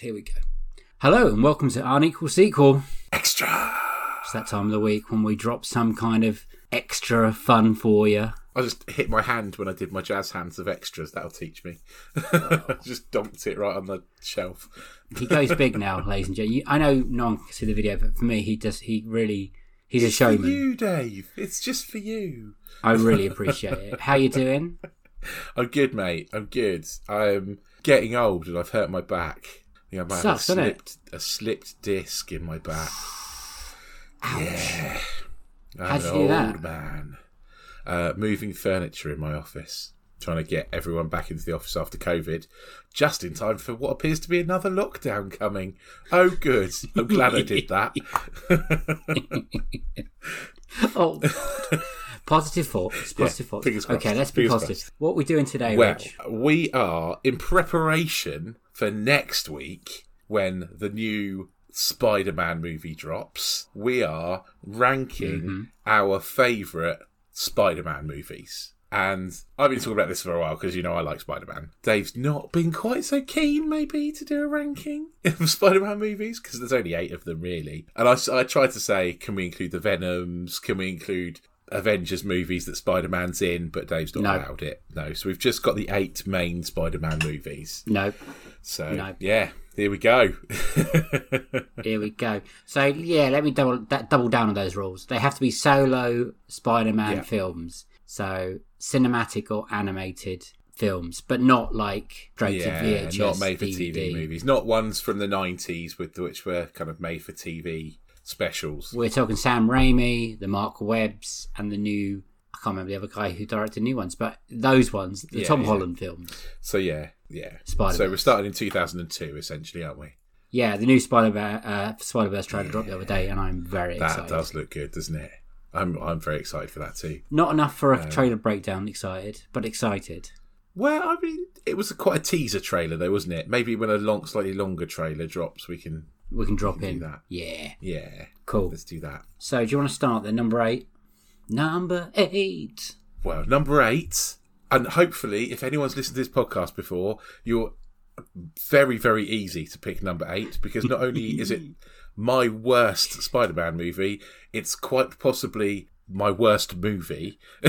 Here we go. Hello and welcome to Unequal Sequel. Extra. It's that time of the week when we drop some kind of extra fun for you. I just hit my hand when I did my jazz hands of extras. That'll teach me. Oh. just dumped it right on the shelf. He goes big now, ladies and gentlemen. I know no one can see the video, but for me, he does. He really, he's a It's for showman. you, Dave. It's just for you. I really appreciate it. How you doing? I'm good, mate. I'm good. I'm getting old and I've hurt my back. Think I might have a Sucks, doesn't it? slipped, a slipped disc in my back. Yeah. I'm How'd an you do old that? man. Uh, moving furniture in my office. Trying to get everyone back into the office after COVID, just in time for what appears to be another lockdown coming. Oh, good. I'm glad I did that. Oh, positive thoughts. Positive thoughts. Okay, let's be positive. crossed. What are we doing today, Well, Rich? we are in preparation for next week when the new Spider Man movie drops. We are ranking Mm-hmm. our favourite Spider Man movies. And I've been talking about this for a while because you know I like Spider Man. Dave's not been quite so keen, maybe, to do a ranking of Spider Man movies because there's only eight of them, really. And I, I tried to say, can we include the Venoms? Can we include Avengers movies that Spider Man's in? But Dave's not No. allowed it. No. So we've just got the eight main Spider Man movies. No, So, No. yeah, here we go. here we go. So yeah, let me double that, double down on those rules. They have to be solo Spider-Man Yeah. films, so cinematic or animated films, but not like straight yeah, to VHS, not made for TV DVD. movies. Not ones from the 90s, with which were kind of made for TV specials. We're talking Sam Raimi, the Marc Webbs, and the new. I can't remember the other guy who directed new ones, but those ones, the Yeah, Tom yeah. Holland films. So, yeah, yeah. Spider-Man. So we're starting in 2002, essentially, aren't we? Yeah, the new Spider uh, Spider Verse trailer dropped the other day, and I'm very That excited. That does look good, doesn't it? I'm I'm very excited for that too. Not enough for a trailer breakdown. Excited, but excited. Well, I mean, it was quite a teaser trailer, though, wasn't it? Maybe when a long, slightly longer trailer drops, we can. We can drop can in. that. Yeah, Yeah, cool. let's do that. So, do you want to start then? Number eight. Number eight. Well, number eight, and hopefully, if anyone's listened to this podcast before, you're very, very easy to pick number eight because not only is it my worst Spider Man movie, it's quite possibly my worst movie.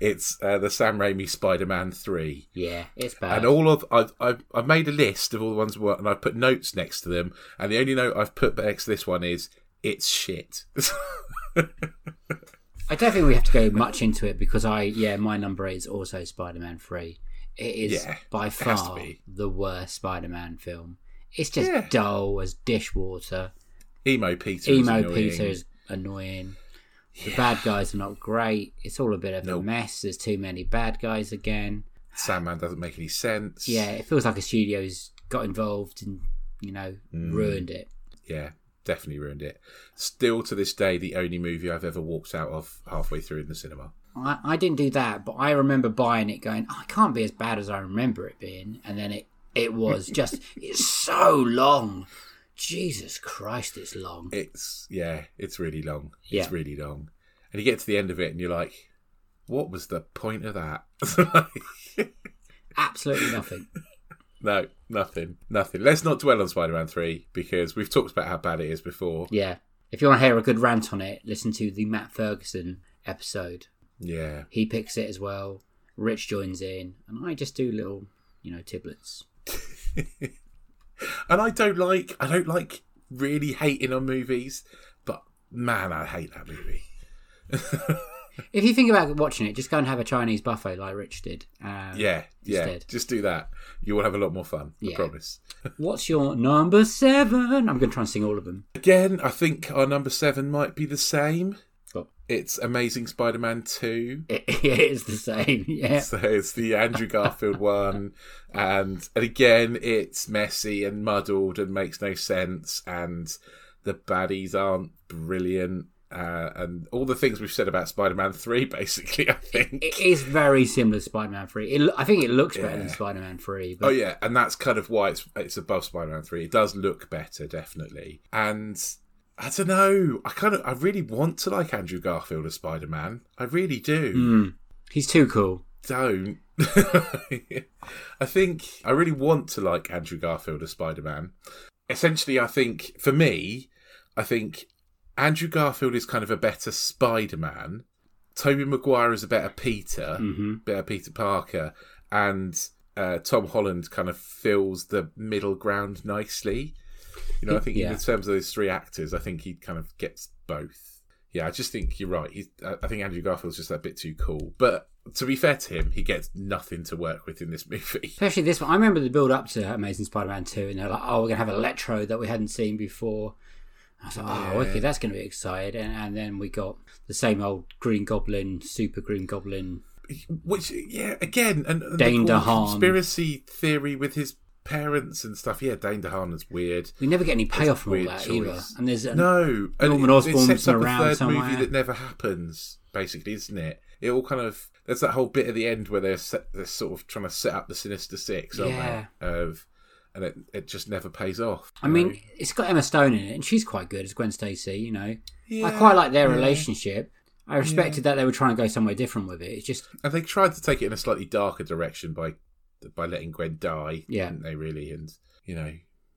it's uh, the Sam Raimi Spider Man 3. Yeah, it's bad. And all of I've, I've I've made a list of all the ones and I've put notes next to them. And the only note I've put next to this one is it's shit. I don't think we have to go much into it because I, yeah, my number eight is also Spider Man 3. It is Yeah, by it has to far the worst Spider Man film. It's just Yeah. dull as dishwater. Emo Peter. Emo. Peter is annoying. The bad guys are not great. It's all a bit of a mess. There's too many bad guys again. Sandman doesn't make any sense. Yeah, it feels like a studio's got involved and, you know, Mm. ruined it. Yeah, definitely ruined it. Still to this day, the only movie I've ever walked out of halfway through in the cinema. I, I didn't do that, but I remember buying it going, oh, it can't be as bad as I remember it being. And then it, it was just, it's so long. Jesus Christ, it's long. It's yeah, it's really long. Yeah. It's really long. And you get to the end of it and you're like, what was the point of that? Absolutely nothing. no, nothing. Nothing. Let's not dwell on Spider Man 3 because we've talked about how bad it is before. Yeah. If you want to hear a good rant on it, listen to the Matt Ferguson episode. Yeah. He picks it as well. Rich joins in, and I just do little, you know, tiblets. And I don't like I don't like really hating on movies, but man, I hate that movie. If you think about watching it, just go and have a Chinese buffet like Rich did. Uh, Yeah, yeah. Instead. Just do that. You will have a lot more fun. I promise. What's your number seven? I'm going to try and sing all of them. Again, I think our number seven might be the same. But It's Amazing Spider-Man Two. it, it is the same. Yeah. So it's the Andrew Garfield one, and and again it's messy and muddled and makes no sense, and the baddies aren't brilliant, uh, and all the things we've said about Spider-Man Three, basically, I think. It is very similar to Spider-Man Three. It, I think it looks better than Spider-Man Three. But Oh yeah, and that's kind of why it's it's above Spider-Man Three. It does look better, definitely, and. I don't know. I kind of, I really want to like Andrew Garfield as Spider-Man. I really do. Hmm. he's too cool. don't. I think I really want to like Andrew Garfield as Spider Man. Essentially, I think for me, I think Andrew Garfield is kind of a better Spider Man. Tobey Maguire is a better Peter, Mm-hmm. better Peter Parker, and uh, Tom Holland kind of fills the middle ground nicely. You know, I think Yeah. in terms of those three actors, I think he kind of gets both. Yeah, I just think you're right. He's, I think Andrew Garfield's just a bit too cool. But to be fair to him, he gets nothing to work with in this movie. Especially this one. I remember the build up to Amazing Spider-Man Two, and they're like, "Oh, we're gonna have Electro that we hadn't seen before." I was like, "Oh, Yeah. okay, that's gonna be exciting." And, and then we got the same old Green Goblin, Super Green Goblin. Which, yeah, again, and, and Dane the conspiracy theory with his parents and stuff. Yeah, Dane DeHaan is weird. We never get any payoff from all that choice. either. And there's a, No, and Norman it Osborn's sets up a around third somewhere. movie that never happens. Basically, isn't it? It all kind of there's that whole bit at the end where they're set, they're sort of trying to set up the Sinister Six, aren't Yeah. they? Of and it it just never pays off. I mean, know? it's got Emma Stone in it, and she's quite good as Gwen Stacy. You know, I quite like their yeah. relationship. I respected that they were trying to go somewhere different with it. It's just And they tried to take it in a slightly darker direction by by letting Gwen die. Yeah. didn't they really? And you know,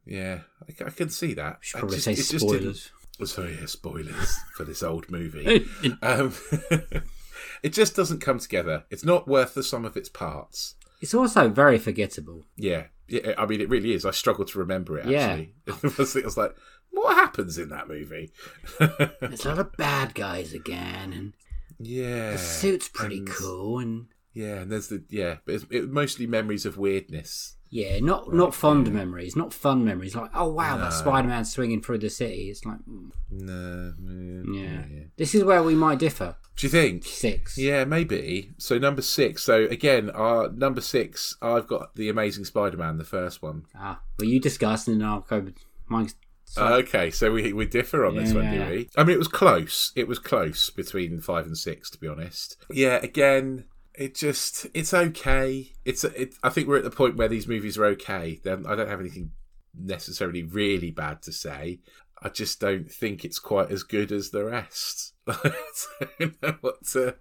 yeah, I, I can see that. should probably just- say spoilers. Oh, sorry, yeah, spoilers for this old movie. um, it just doesn't come together. It's not worth the sum of its parts. It's also very forgettable. Yeah, yeah. I mean, it really is. I struggle to remember it. Yeah. Actually, was, it was like, what happens in that movie? There's a lot of bad guys again, and yeah, the suit's pretty and- cool, and Yeah, and there's the yeah, but it's it, mostly memories of weirdness. yeah, not not fond memories, not fun memories. Like, oh wow, that Spider-Man swinging through the city. It's like, mm, No, yeah. This is where we might differ. Do you think? Six. Yeah, maybe. So number six. So again, our number six. I've got the Amazing Spider-Man, the first one. Ah, well, you discuss, and then I'll go. with Mine's Okay, so we we differ on this one, yeah, do yeah. we? I mean, it was close. It was close between five and six, to be honest. Yeah, again, it just it's okay. It's it. I think we're at the point where these movies are okay. Then I don't have anything necessarily really bad to say. I just don't think it's quite as good as the rest. To.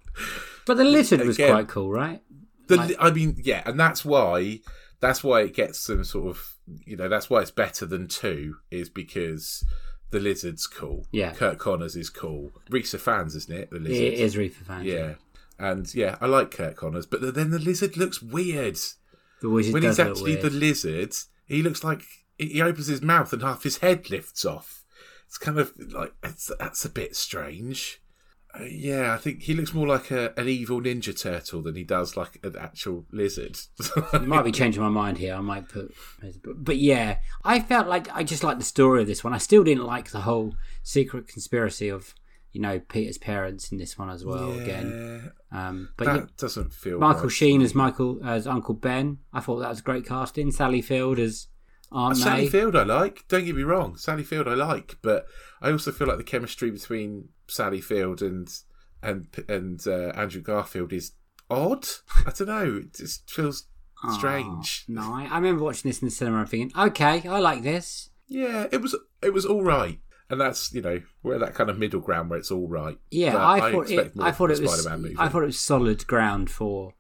But the lizard was quite cool, right? The, Like- I mean, yeah, and that's why that's why it gets some sort of you know that's why it's better than two is because the lizard's cool. Yeah. Curt Connors is cool. Rhys Ifans, isn't it? The lizard. It is Reefer fan. Yeah, and yeah, I like Curt Connors, but then the lizard looks weird The wizard when he's actually weird. the lizard. He looks like he opens his mouth and half his head lifts off. It's kind of like it's, that's a bit strange. Uh, yeah, I think he looks more like a, an evil ninja turtle than he does like an actual lizard. I might be changing my mind here. I might put, but, but yeah, I felt like I just liked the story of this one. I still didn't like the whole secret conspiracy of you know Peter's parents in this one as well. Again, um, but that yeah, doesn't feel. Michael right. Sheen as Michael as Uncle Ben. I thought that was great casting. Sally Field as Aunt Sally May. Field, I like. Don't get me wrong, Sally Field, I like, but I also feel like the chemistry between Sally Field and and and uh, Andrew Garfield is odd. I don't know. It just feels strange. No, I, I remember watching this in the cinema and thinking, okay, I like this. Yeah, it was it was all right, and that's you know we're that kind of middle ground where it's all right. Yeah, But I thought it. I thought it was. Spider-Man movie. I thought it was solid ground for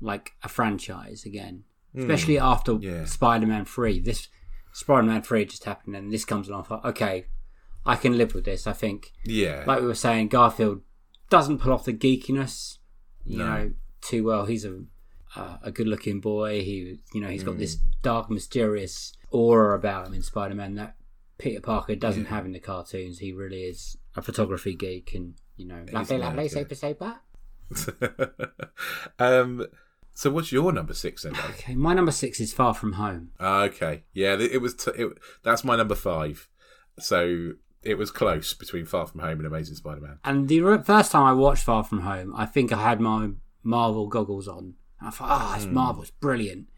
like a franchise again, especially after. Yeah. Spider-Man Three. This Spider-Man Three just happened, and this comes along. I okay, I can live with this. I think, yeah, like we were saying, Garfield doesn't pull off the geekiness, you No. know, too well. He's a uh, a good-looking boy. He, you know, he's got Hmm. this dark, mysterious aura about him in Spider-Man that Peter Parker doesn't have in the cartoons. He really is a photography geek, and you know, lovely, lovely, super, super. um, so what's your number six then? Dave? Okay, my number six is Far From Home. Ah, okay, yeah, it was. T- it, that's my number five. So it was close between Far From Home and Amazing Spider-Man. And the re- first time I watched Far From Home, I think I had my Marvel goggles on. And I thought, ah, it's Marvel, it's brilliant.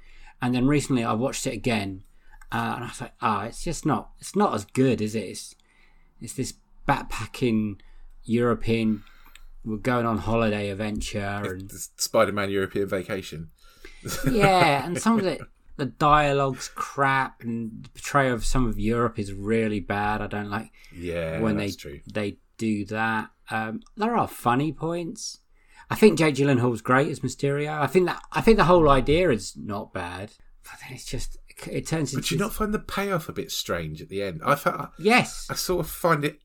And then recently I watched it again, uh, and I was like, ah, it's just not, it's not as good, is it? It's, it's this backpacking European, we're going on holiday adventure, and Spider-Man European Vacation. yeah, and some of it, the dialogue's crap, and the portrayal of some of Europe is really bad. I don't like Yeah, when they true. they do that. Um, there are funny points. I think Jake Gyllenhaal's great as Mysterio. I think that I think the whole idea is not bad. But then it's just it turns into But you not find the payoff a bit strange at the end? I yes I sort of find it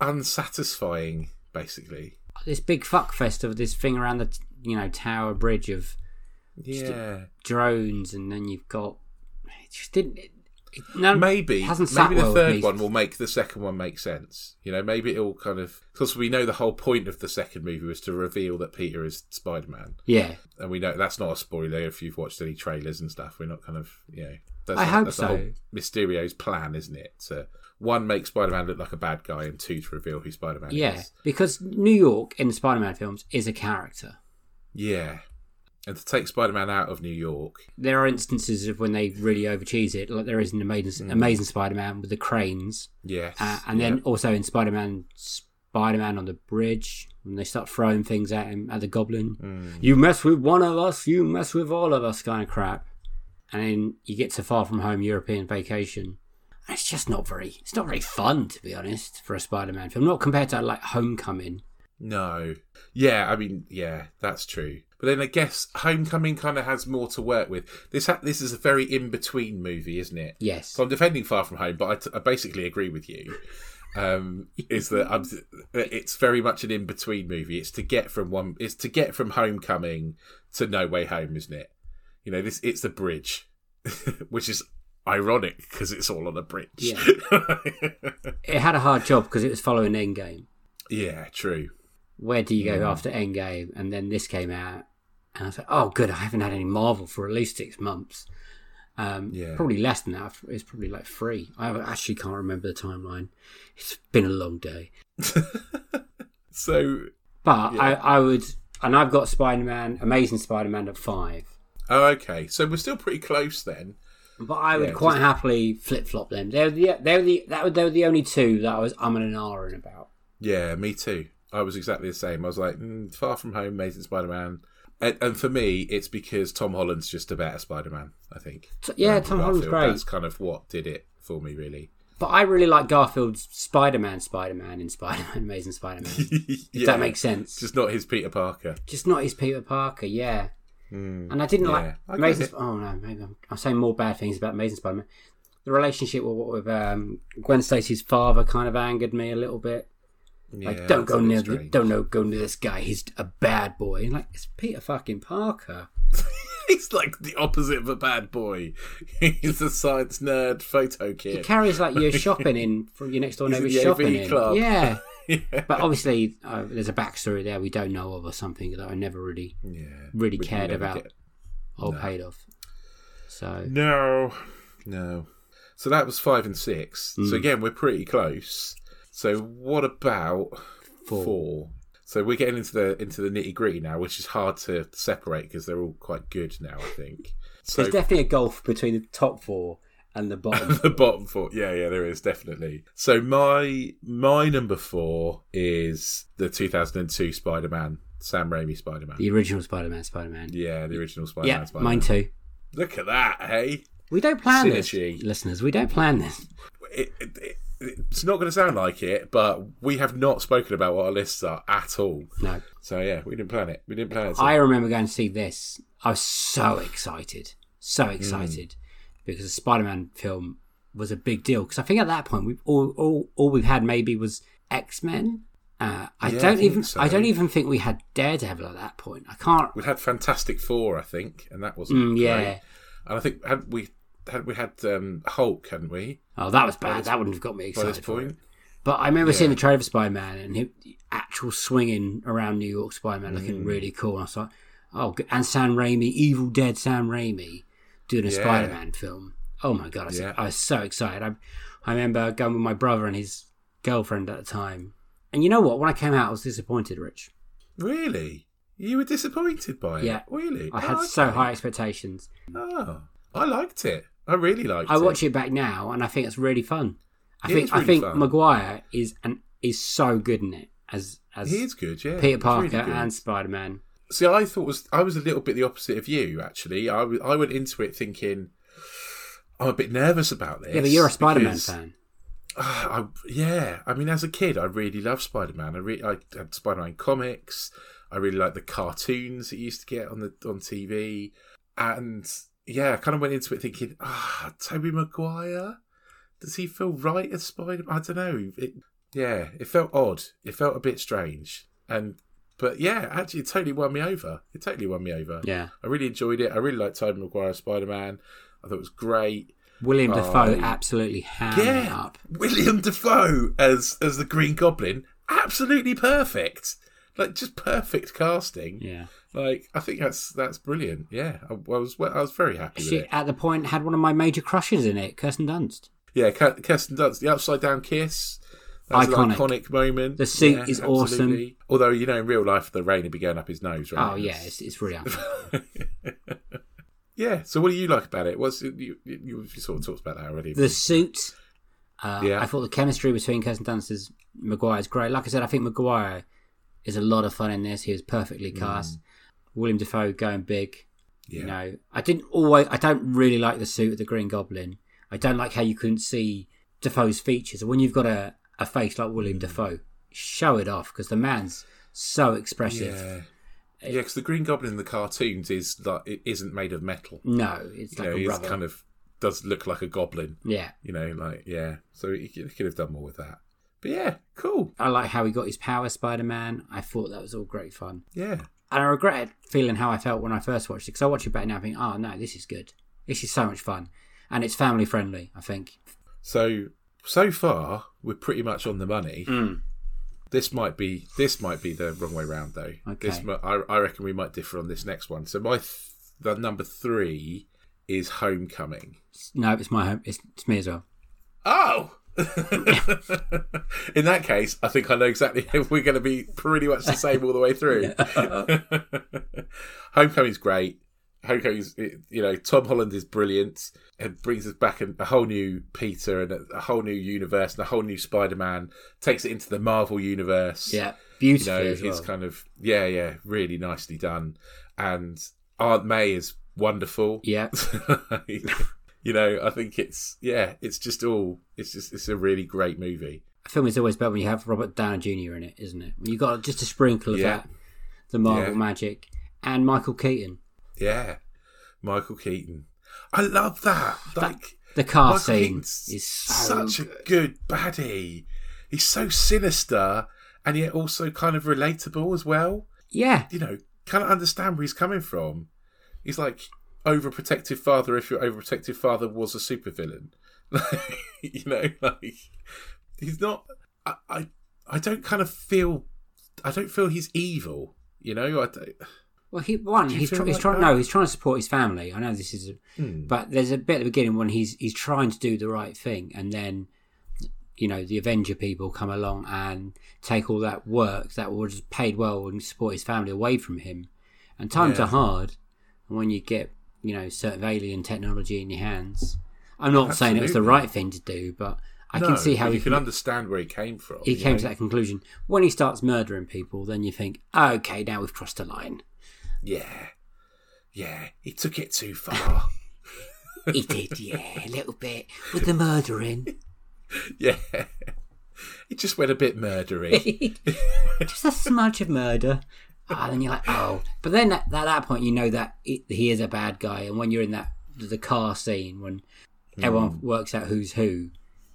unsatisfying, basically. this big fuck fest of this thing around the you know Tower Bridge of Yeah, drones, and then you've got it just didn't. It, it, no, maybe hasn't maybe the well with third one will make the second one make sense. You know, maybe it'll kind of because we know the whole point of the second movie was to reveal that Peter is Spider-Man, Yeah, and we know that's not a spoiler if you've watched any trailers and stuff. We're not kind of you know. That's I the- hope that's the whole so. Mysterio's plan, isn't it? To one make Spider-Man look like a bad guy, and two to reveal who Spider-Man yeah, is. Yeah, because New York in the Spider-Man films is a character. Yeah, and to take Spider-Man out of New York, there are instances of when they really overcheese it, like there is in Amazing, Amazing Spider-Man with the cranes, yes, uh, and then also in Spider-Man, Spider-Man on the bridge when they start throwing things at him at the Goblin. You mess with one of us, you mess with all of us, kind of crap. And then you get to Far From Home European Vacation. And It's just not very. It's not very fun, to be honest, for a Spider-Man film. Not compared to like Homecoming. No. Yeah, I mean, yeah, that's true. But then I guess Homecoming kind of has more to work with. This ha- this is a very in between movie, isn't it? Yes. So I'm defending Far From Home, but I, t- I basically agree with you. Um, is that I'm, it's very much an in between movie. It's to get from one. It's to get from Homecoming to No Way Home, isn't it? You know, this it's the bridge, which is ironic because it's all on a bridge. Yeah. It had a hard job because it was following Endgame. yeah, true. where do you go Mm. after Endgame? And then this came out, and I was like, oh, good, I haven't had any Marvel for at least six months. Um, Yeah. Probably less than that. It's probably like three. I actually can't remember the timeline. It's been a long day. So But I, I would, and I've got Spider Man, Amazing Spider Man at five. Oh, okay. So we're still pretty close then. But I would Yeah, quite just- happily flip flop them. They're the they're the that were, they were the only two that I was umming and ahhing about. Yeah, me too. I was exactly the same. I was like, mm, Far From Home, Amazing Spider-Man. And, and for me, it's because Tom Holland's just a better Spider-Man, I think. So, yeah, Tom Holland's great. That's kind of what did it for me, really. But I really like Garfield's Spider Man, Spider Man in Spider Man, Amazing Spider Man. If that makes sense. Just not his Peter Parker. just not his Peter Parker, yeah. And I didn't yeah, like I Amazing. Sp- oh no, maybe I'm, I'm saying more bad things about Amazing Spider-Man. The relationship with, with um, Gwen Stacy's father kind of angered me a little bit. Yeah, Like, don't go near, the, don't know, go near this guy. He's a bad boy. And like it's Peter fucking Parker. He's like the opposite of a bad boy. He's a science nerd photo kid. He carries like your shopping in from your next door neighbor's AV shopping in. club. Yeah, yeah. but obviously uh, there's a backstory there we don't know of or something that I never really, Yeah. really cared about get- or paid off. So No. No. So that was five and six. Mm. So again, we're pretty close. So what about Four. four? So we're getting into the into the nitty gritty now, which is hard to separate because they're all quite good now. I think. So there's definitely a gulf between the top four and the bottom. the bottom four, yeah, yeah, there is definitely. So my my number four is the 2002 Spider-Man, Sam Raimi Spider-Man. The original Spider-Man, Spider-Man. Yeah, the original Spider-Man. Yeah, Spider-Man. mine too. Look at that, hey! We don't plan Synergy. this, listeners. We don't plan this. It, it, it, it's not going to sound like it, but we have not spoken about what our lists are at all. No. So yeah, we didn't plan it. We didn't plan it. I remember going to see this. I was so excited, so mm. excited, because the Spider-Man film was a big deal. Because I think at that point we all all all we had maybe was X Men. Uh, I Yeah, don't think even so. I don't even think we had Daredevil at that point. I can't. We'd had Fantastic Four, I think, and that wasn't Mm, great. yeah. And I think had we had we had um, Hulk, hadn't we? Oh, that was bad. this- that wouldn't have got me By excited. this for it. point, But I remember seeing the trailer for Spider Man and him, the actual swinging around New York Spider Man looking Mm. really cool. And I was like, oh, and Sam Raimi, Evil Dead Sam Raimi, doing a Yeah. Spider Man film. Oh my god, I was, Yeah. I was so excited. I, I remember going with my brother and his girlfriend at the time. And you know what? When I came out, I was disappointed, Rich. really, you were disappointed by it. Yeah. really. I had Oh, so high expectations. Oh, I liked it. I really liked I it. I watch it back now, and I think it's really fun. I It think is I think fun. Maguire is and is so good in it as as He is good, yeah. Peter Parker really and Spider Man. See, I thought was I was a little bit the opposite of you. Actually, I, w- I went into it thinking I'm a bit nervous about this. Yeah, but you're a Spider Man because- fan. I, yeah, I mean, as a kid, I really loved Spider Man. I re- I had Spider Man comics. I really liked the cartoons that you used to get on the on TV, and yeah, I kind of went into it thinking, ah, Tobey Maguire. Does he feel right as Spider? I don't know. It, yeah, it felt odd. It felt a bit strange, and but yeah, actually, it totally won me over. It totally won me over. Yeah. I really enjoyed it. I really liked Tobey Maguire Spider Man. I thought it was great. William Oh, Dafoe absolutely hammed it Yeah, up. William Dafoe as as the Green Goblin, absolutely perfect. Like just perfect casting. Yeah. Like I think that's that's brilliant. Yeah, I, I was I was very happy She, with it. at the point, had one of my major crushes in it, Kirsten Dunst. Yeah, Kirsten Dunst, the upside down kiss. That's Iconic. iconic moment. The suit Yeah, is awesome. Although you know, in real life, the rain would be going up his nose. Right? Oh, yeah, it's, it's really yeah. So, what do you like about it? What's you, you, you sort of talked about that already? The suit, uh, Yeah. I thought the chemistry between Kirsten Dunst and Maguire is great. Like I said, I think Maguire is a lot of fun in this. He was perfectly Mm. cast. William Dafoe going big. yeah. You know, I didn't always. I don't really like the suit of the Green Goblin. I don't like how you couldn't see Dafoe's features. When you've got a, a face like Mm. William Dafoe, show it off because the man's so expressive. Yeah. Yeah, because the Green Goblin in the cartoons is like it isn't made of metal. No, it's You like know, he's kind of does look like a goblin. yeah, You know, like yeah. So he could, he could have done more with that. But yeah, cool. I like how he got his power, Spider Man. I thought that was all great fun. Yeah, And I regret feeling how I felt when I first watched it because I watch it back now and think, oh no, this is good. This is so much fun. And it's family friendly, I think. So so far we're pretty much on the money. Hmm. This might be this might be the wrong way round though. Okay. This I, I reckon we might differ on this next one. So my th- the number three is Homecoming. No, it's my home. It's, it's me as well. Oh. In that case, I think I know exactly if we're going to be pretty much the same all the way through. Homecoming's great. Homecoming's, you know, Tom Holland is brilliant and brings us back a, a whole new Peter and a, a whole new universe and a whole new Spider Man. Takes it into the Marvel universe. Yeah, you know, he's well. kind of yeah, yeah, really nicely done. And Aunt May is wonderful. Yeah. you know, I think it's yeah, it's just all it's just it's a really great movie. A film is always better when you have Robert Downey Jr. in it, isn't it? When you got just a sprinkle of Yeah. that, the Marvel Yeah. magic, and Michael Keaton. Yeah, Michael Keaton. I love that. Like The car Michael scene Keaton's is so such a good baddie. He's so sinister and yet also kind of relatable as well. yeah, You know, kind of understand where he's coming from. He's like overprotective father if your overprotective father was a supervillain. you know, like he's not. I, I I don't kind of feel. I don't feel he's evil. You know, I don't. Well, he one he's, tr- he's trying no, he's trying to support his family. I know this is, a, Hmm. but there's a bit at the beginning when he's he's trying to do the right thing, and then you know the Avenger people come along and take all that work that was paid well and support his family away from him. And times Yeah. are hard, and when you get you know certain alien technology in your hands, I'm not saying it was the right thing to do, but I No, can see how he you can understand where he came from. he came know? to that conclusion. When he starts murdering people, then you think, okay, now we've crossed a line. Yeah, yeah, he took it too far. He did, yeah, a little bit with the murdering. yeah. It just went a bit murdery. Just a smudge of murder. Ah, then you're like, oh. But then at, at that point, you know that it, he is a bad guy. And when you're in that the car scene, when everyone works out who's who,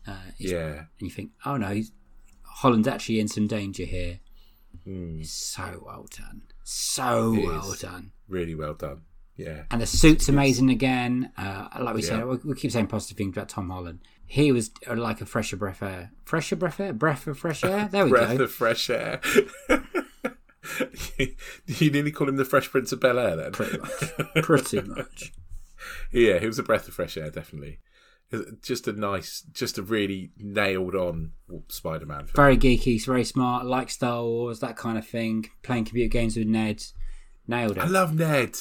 uh, yeah. and you think, oh no, he's, Holland's actually in some danger here. Hmm. It's so well done. So It well done. Really well done. Yeah. And the suit's amazing again. Uh, like we said, we, we keep saying positive things about Tom Holland. He was uh, like a fresher breath of air. Fresher breath air? Breath of fresh air? There we Breath go. Breath of fresh air. you nearly call him the Fresh Prince of Bel Air then? Pretty much. Pretty much. yeah, he was a breath of fresh air, definitely. Just a nice, just a really nailed on Spider Man. Very geeky, he's very smart, like Star Wars, that kind of thing. Playing computer games with Ned. Nailed it. I love Ned.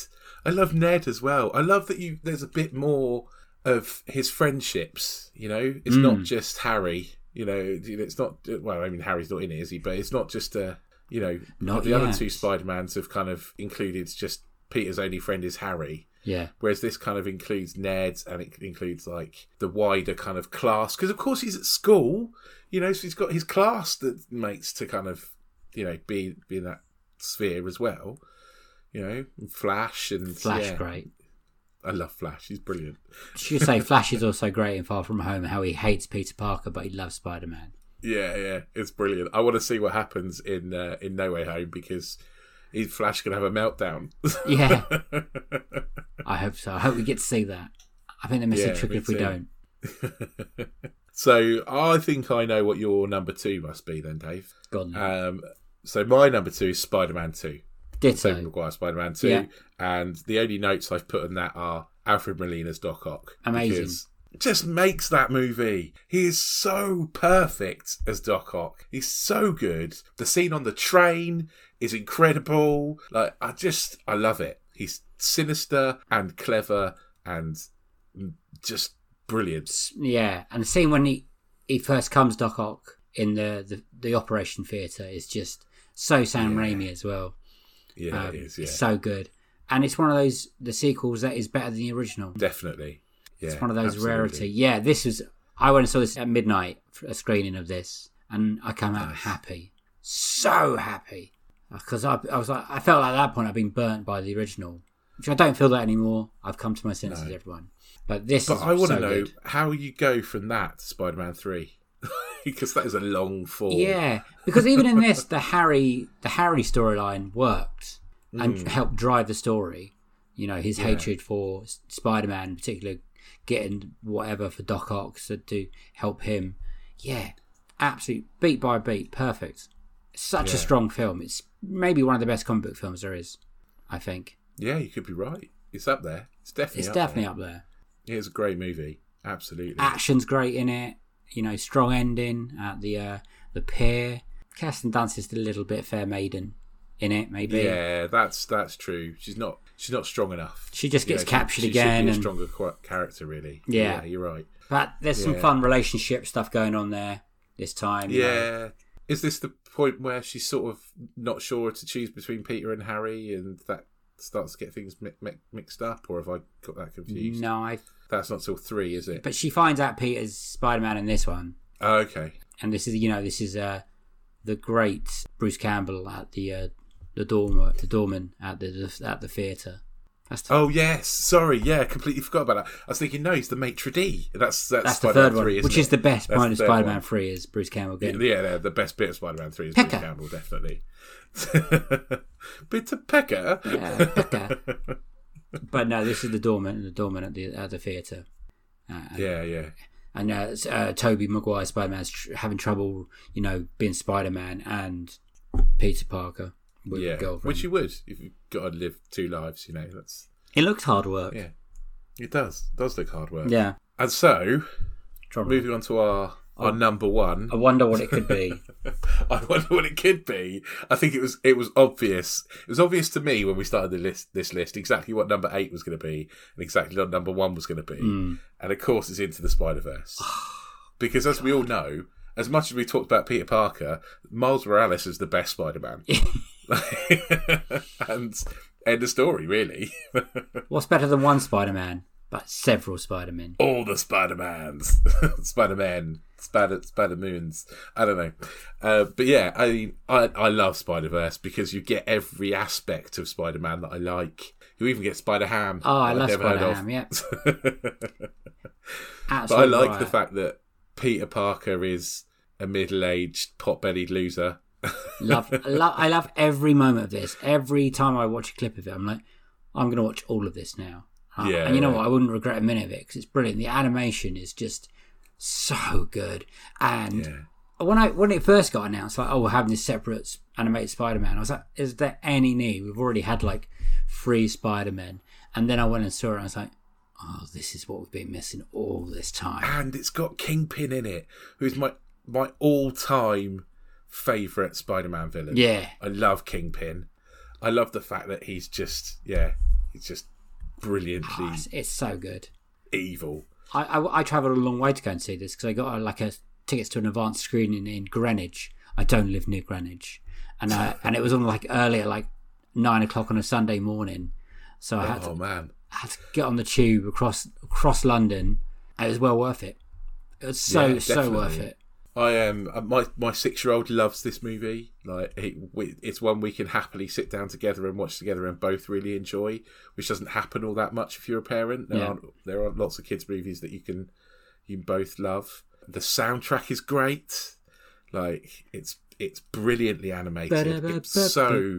I love Ned as well. I love that you. There's a bit more of his friendships. You know, it's Hmm. not just Harry. You know, it's not. Well, I mean, Harry's not in it, is he? But it's not just a. You know, Not the other two Spider Mans have kind of included just Peter's only friend is Harry. Yeah. Whereas this kind of includes Ned and it includes like the wider kind of class. Because of course he's at school, you know, so he's got his class that mates to kind of, you know, be be in that sphere as well. You know, and Flash and Flash, yeah. great. I love Flash. He's brilliant. Should say Flash is also great in Far From Home, how he hates Peter Parker, but he loves Spider Man. Yeah, yeah, it's brilliant. I want to see what happens in uh, in No Way Home because Flash can have a meltdown. Yeah. I hope so. I hope we get to see that. I think they miss Yeah, a trick if we too. don't. so I think I know what your number two must be then, Dave. God. Um, so my number two is Spider Man Two. Tobey Ditto. Maguire Spider Man 2. Yeah. And the only notes I've put on that are Alfred Molina's Doc Ock. Amazing. Just makes that movie. He is so perfect as Doc Ock. He's so good. The scene on the train is incredible. Like I just I love it. He's sinister and clever and just brilliant. Yeah, and the scene when he, he first comes Doc Ock in the, the, the operation theatre is just so Sam Raimi as well. Yeah, Um, it is. Yeah, It's so good. And it's one of those, the sequels that is better than the original. definitely. Yeah, It's one of those absolutely. rarity. Yeah, this was. I went and saw this at midnight, a screening of this, and I came out happy, so happy, because I, I was like, I felt like at that point I'd been burnt by the original, which I don't feel that anymore. I've come to my senses, everyone. But this, But I want to so know good. how you go from that to Spider Man Three, because that is a long fall. Yeah, because even in this, the Harry, the Harry storyline worked and Mm. helped drive the story. You know, his hatred for Spider Man, particularly getting whatever for Doc Ock to, to help him. Yeah, absolute beat by beat, perfect. Such a strong film. It's maybe one of the best comic book films there is. I think Yeah, you could be right. It's up there. It's definitely. it's up definitely There. up there. It is a great movie. Absolutely. Action's great in it. You know, strong ending at the uh, the pier. Kirsten Dunst is a little bit fair maiden in it, maybe. Yeah, that's that's true. She's not she's not strong enough. She just You gets know, captured she again be a and- stronger character, really. Yeah. you're right. But there's some Yeah. fun relationship stuff going on there this time. Yeah, know. Is this the point where she's sort of not sure to choose between Peter and Harry, and that starts to get things mi- mi- mixed up, or have I got that confused? No, I. That's not till three, is it? But she finds out Peter's Spider Man in this one, Oh, okay. and this is you know this is uh the great Bruce Campbell at the uh, the dorm the doorman at the at the theatre. That's the, Oh yes, sorry, yeah, completely forgot about that. I was thinking, no, he's the maitre d. That's that's, that's the Spider-Man third one, 3, isn't which it? is the best That's point of Spider Man one. Three is Bruce Campbell getting. Yeah, yeah, the best bit of Spider-Man Three is Pecker. Bruce Campbell, definitely. bit of pecker. Yeah, Pecker. but no, this is the doorman, and the doorman at the at the theatre. Uh, yeah, yeah, and uh, uh, Tobey Maguire Spider Man's tr- having trouble, you know, being Spider Man and Peter Parker with yeah. a girlfriend. Which you would if you've got to live two lives. You know, that's it looks hard work. yeah. It does. It does look hard work. Yeah. And so, Trouble. moving on to our our oh. number one. I wonder what it could be. I wonder what it could be. I think it was it was obvious. It was obvious to me when we started the list this list exactly what number eight was going to be and exactly what number one was going to be. Hmm. And of course, it's into the Spider Verse oh, because as we all know, as much as we talked about Peter Parker, Miles Morales is the best Spider Man. and end of story, really. What's better than one Spider Man? but several Spider Men. All the Spider Mans, Spider Man, Spider Spider Moons. I don't know, uh, but yeah, I mean, I I love Spider Verse because you get every aspect of Spider Man that I like. You even get Spider Ham. Oh, I that love I've never heard Spider. Ham. Yeah, but I like right. the fact that Peter Parker is a middle-aged, pot-bellied loser. Love, I love, I love every moment of this. Every time I watch a clip of it, I'm like, I'm going to watch all of this now. Uh, Yeah, and you know what? I wouldn't regret a minute of it because it's brilliant. The animation is just so good. And Yeah. when I when it first got announced, like, oh, we're having this separate animated Spider-Man, I was like, is there any need? We've already had like three Spider-Men, and then I went and saw it, and I was like, oh, this is what we've been missing all this time. and it's got Kingpin in it, who's my my all-time favorite Spider-Man villain. Yeah. I love Kingpin. I love the fact that he's just yeah, he's just brilliantly Oh, it's, it's so good. evil. I, I, I travelled a long way to go and see this because I got uh, like a tickets to an advanced screening in Greenwich. I don't live near Greenwich, and uh, and it was on like earlier, like nine o'clock on a Sunday morning. So I had Oh to, man, had to get on the tube across across London. It was well worth it. It was so Yeah, so worth it. I am. Um, my my six year old loves this movie. Like we, it's one we can happily sit down together and watch together and both really enjoy, which doesn't happen all that much if you're a parent. There Yeah. aren't there aren't lots of kids movies that you can you both love. The soundtrack is great. Like it's it's brilliantly animated. It's so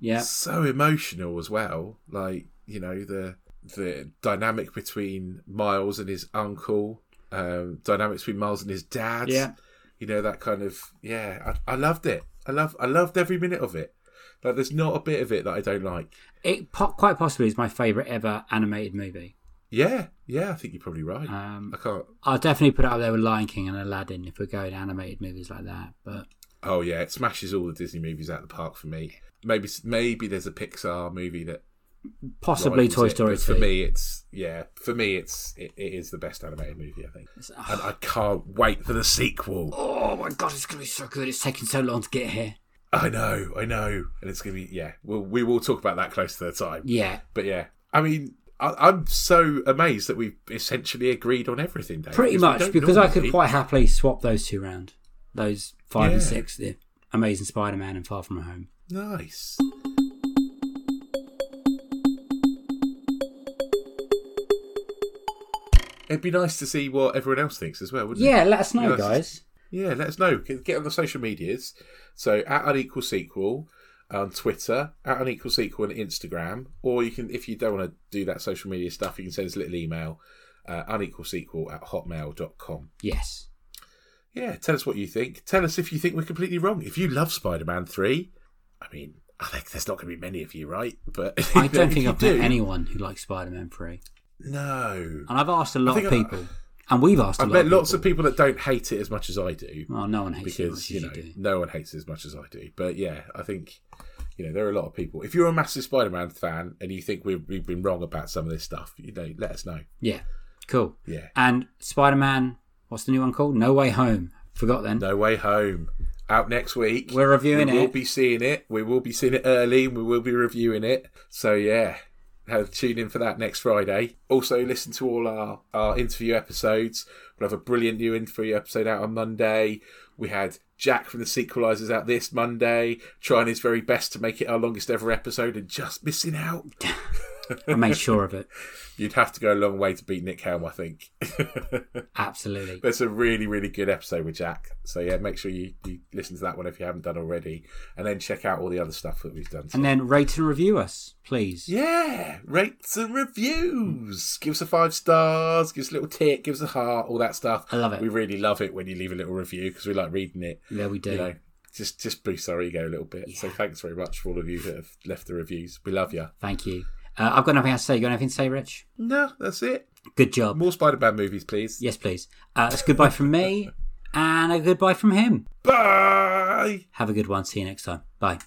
yeah. so emotional as well. Like you know the the dynamic between Miles and his uncle, um, dynamics between Miles and his dad. Yeah. you know that kind of yeah. I, I loved it. I love I loved every minute of it. Like there's not a bit of it that I don't like. It po- quite possibly is my favourite ever animated movie. Yeah, yeah. I think you're probably right. Um, I can't. I'll definitely put it up there with Lion King and Aladdin if we're going animated movies like that. But Oh yeah, it smashes all the Disney movies out of the park for me. Maybe maybe there's a Pixar movie that possibly Toy it, Story 2. For me, it's yeah. For me, it's it, it is the best animated movie. I think, and I can't wait for the sequel. Oh my god, it's going to be so good. It's taking so long to get here. I know, I know, and it's gonna be yeah. We'll, we will talk about that close to the time. Yeah. But yeah, I mean, I, I'm so amazed that we've essentially agreed on everything. Dave, Pretty because much, because I could quite happily swap those two round. Those five and six, the Amazing Spider Man and Far From Home. nice. It'd be nice to see what everyone else thinks as well, wouldn't it? Yeah, let us know, guys. Yeah, let us know. Get, on the social medias. So at unequal sequel on Twitter, at unequal sequel on Instagram, or you can, if you don't want to do that social media stuff, you can send us a little email, uh, unequal sequel at hotmail.com. Yes. Yeah, tell us what you think. Tell us if you think we're completely wrong. If you love Spider Man 3, I mean, I think there's not going to be many of you, right? But I don't think I've do, met anyone who likes Spider Man 3. No. And I've asked a lot of I- people. and we've asked a I've lot lots of people that don't hate it as much as I do. Well, no one hates it as much because you you, know no one hates it as much as I do. But yeah, I think you know there are a lot of people. If you're a massive Spider-Man fan and you think we've, we've been wrong about some of this stuff, you know, let us know. Yeah. Cool. Yeah, And Spider Man, what's the new one called? No Way Home. Forgot then. No Way Home out next week. We're reviewing it. we will it. be seeing it. We will be seeing it early. and We will be reviewing it. So yeah. Have, tune in for that next Friday. Also, listen to all our, our interview episodes. We'll have a brilliant new interview episode out on Monday. We had Jack from the Sequelizers out this Monday, trying his very best to make it our longest ever episode and just missing out. I made sure of it. You'd have to go a long way to beat Nick Helm, I think. Absolutely. But it's a really, really good episode with Jack. So yeah, make sure you, you listen to that one if you haven't done already, and then check out all the other stuff that we've done. And then rate and review us, please. yeah, rates and reviews. Give us a five stars. Give us a little tick. Give us a heart. All that stuff. I love it. We really love it when you leave a little review because we like reading it. Yeah, we do. You know, just just boosts our ego a little bit. So thanks very much for all of you that have left the reviews. We love you. Thank you. Uh, I've got nothing else to say. You got anything to say, Rich? No, that's it. Good job. More Spider-Man movies, please. Yes, please. Uh, it's goodbye from me and a goodbye from him. Bye. Have a good one. See you next time. Bye.